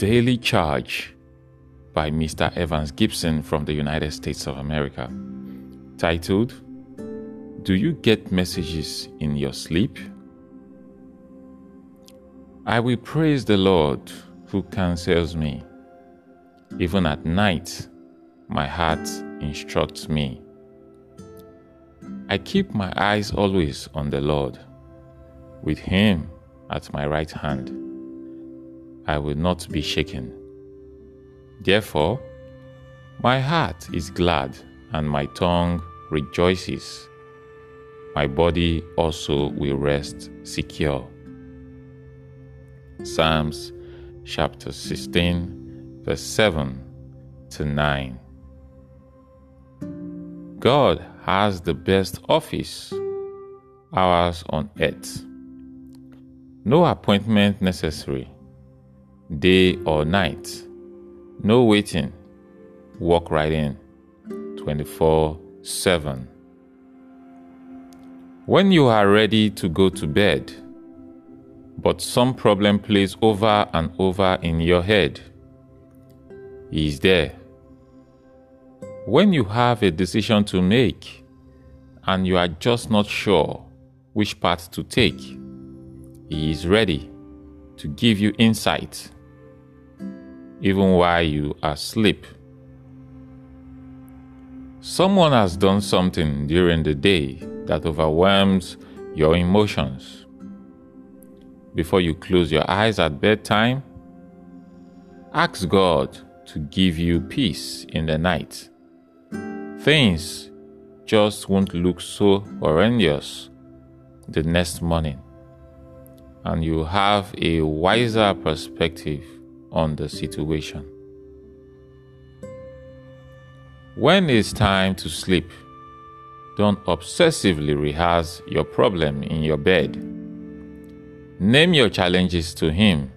Daily Charge by Mr. Evans Gibson from the United States of America, titled Do You Get Messages in Your Sleep? I will praise the Lord who counsels me. Even at night, my heart instructs me. I keep my eyes always on the Lord. With Him at my right hand, I will not be shaken. Therefore, my heart is glad and my tongue rejoices. My body also will rest secure. Psalms chapter 16, verse 7 to 9. God has the best office, hours on earth. No appointment necessary, day or night. No waiting. Walk right in 24 7. When you are ready to go to bed, but some problem plays over and over in your head, He is there. When you have a decision to make and you are just not sure which path to take, He is ready to give you insight even while you are asleep. Someone has done something during the day that overwhelms your emotions. Before you close your eyes at bedtime, ask God to give you peace in the night. Things just won't look so horrendous the next morning, and you have a wiser perspective on the situation. When it's time to sleep, don't obsessively rehearse your problem in your bed. Name your challenges to Him.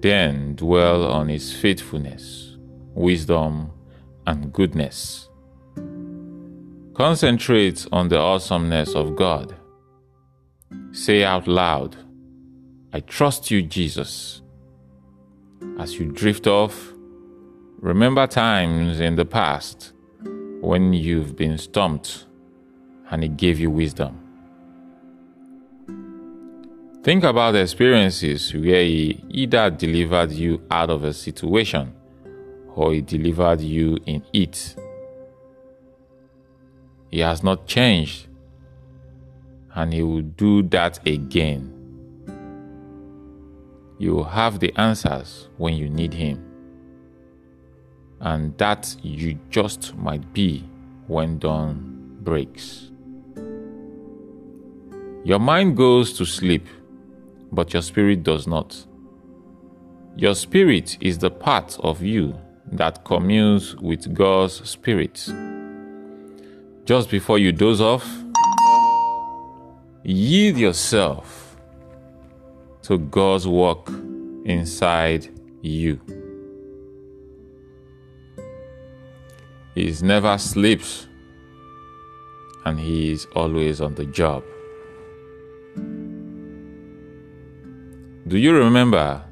Then dwell on His faithfulness, wisdom, and goodness. Concentrate on the awesomeness of God. Say out loud, I trust you, Jesus as you drift off, remember times in the past when you've been stumped and it gave you wisdom. Think about experiences where He either delivered you out of a situation or He delivered you in it. He has not changed and He will do that again. You will have the answers when you need Him. And that you just might be when dawn breaks. Your mind goes to sleep, but your spirit does not. Your spirit is the part of you that communes with God's spirit. Just before you doze off, yield yourself to God's work inside you. He never sleeps and he is always on the job. Do you remember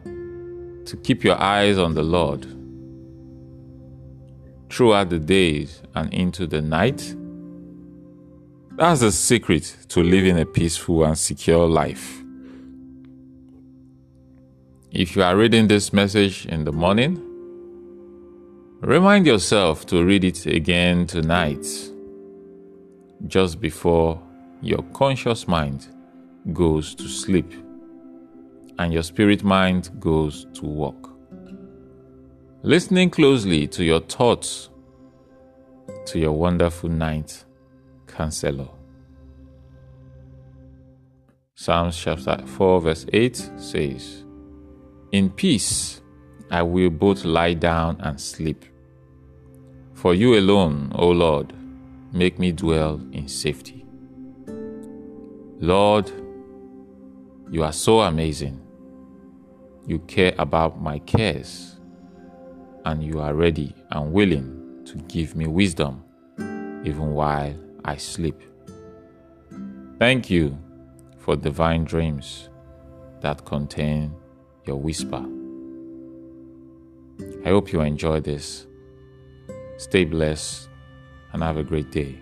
to keep your eyes on the Lord throughout the days and into the night? That's the secret to living a peaceful and secure life. If you are reading this message in the morning, remind yourself to read it again tonight, just before your conscious mind goes to sleep and your spirit mind goes to work. Listening closely to your thoughts, to your wonderful night counselor. Psalms chapter 4, verse 8 says, in peace I will both lie down and sleep. For you alone, O Lord, make me dwell in safety. Lord, you are so amazing. You care about my cares, and you are ready and willing to give me wisdom even while I sleep. Thank you for divine dreams that contain your whisper. I hope you enjoy this. Stay blessed and have a great day.